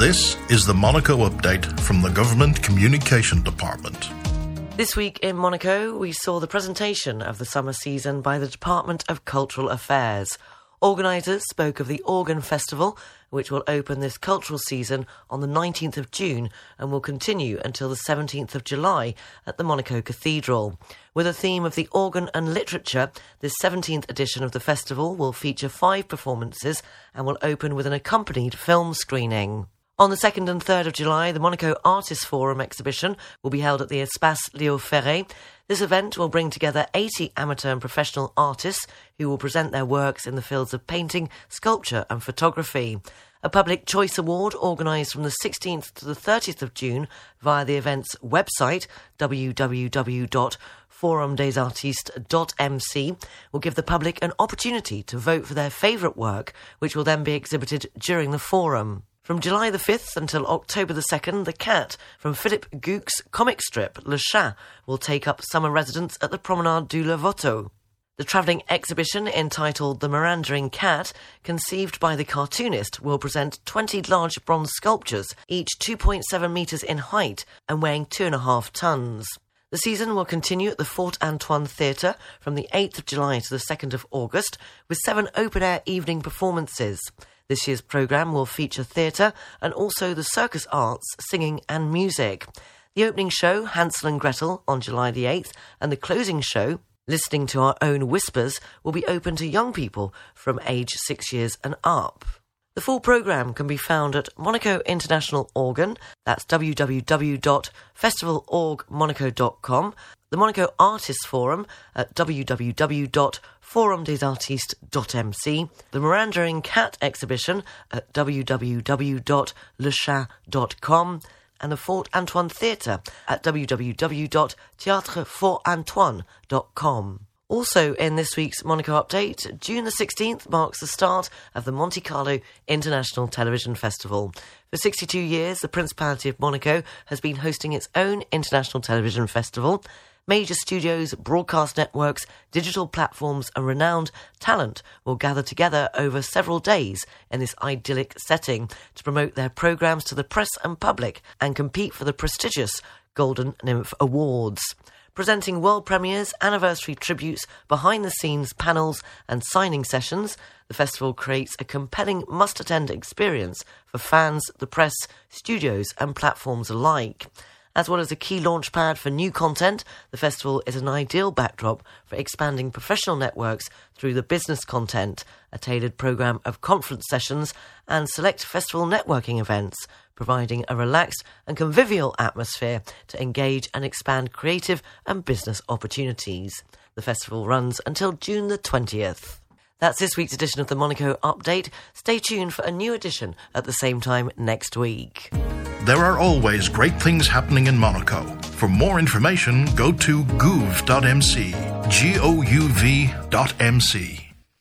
This is the Monaco update from the Government Communication Department. This week in Monaco, we saw the presentation of the summer season by the Department of Cultural Affairs. Organisers spoke of the Organ Festival, which will open this cultural season on the 19th of June and will continue until the 17th of July at the Monaco Cathedral. With a theme of the organ and literature, this 17th edition of the festival will feature five performances and will open with an accompanied film screening. On the 2nd and 3rd of July, the Monaco Artists Forum exhibition will be held at the Espace Léo Ferré. This event will bring together 80 amateur and professional artists who will present their works in the fields of painting, sculpture, and photography. A public choice award organised from the 16th to the 30th of June via the event's website, www.forumdesartistes.mc, will give the public an opportunity to vote for their favourite work, which will then be exhibited during the forum. From July the 5th until October the 2nd, The Cat from Philippe Geluck's comic strip Le Chat will take up summer residence at the Promenade du Larvotto. The travelling exhibition entitled The Meandering Cat, conceived by the cartoonist, will present 20 large bronze sculptures, each 2.7 metres in height and weighing 2.5 tonnes. The season will continue at the Fort Antoine Theatre from the 8th of July to the 2nd of August with seven open air evening performances. This year's programme will feature theatre and also the circus arts, singing and music. The opening show, Hansel and Gretel, on July the 8th, and the closing show, Listening to Our Own Whispers, will be open to young people from age six years and up. The full programme can be found at Monaco International Organ, that's www.festivalorgmonaco.com, the Monaco Artists Forum at www.forumdesartistes.mc, the Meandering Cat exhibition at www.lechat.com, and the Fort Antoine Theatre at www.theatrefortantoine.com. Also, in this week's Monaco update, June the 16th marks the start of the Monte Carlo International Television Festival. For 62 years, the Principality of Monaco has been hosting its own international television festival. Major studios, broadcast networks, digital platforms, and renowned talent will gather together over several days in this idyllic setting to promote their programmes to the press and public and compete for the prestigious Golden Nymph Awards presenting world premieres, anniversary tributes, behind the scenes panels, and signing sessions, the festival creates a compelling must attend experience for fans, the press, studios, and platforms alike. As well as a key launchpad for new content, the festival is an ideal backdrop for expanding professional networks through the business content, a tailored programme of conference sessions, and select festival networking events, providing a relaxed and convivial atmosphere to engage and expand creative and business opportunities. The festival runs until June the 20th. That's this week's edition of the Monaco Update. Stay tuned for a new edition at the same time next week. There are always great things happening in Monaco. For more information, go to gouv.mc. G O U V.mc.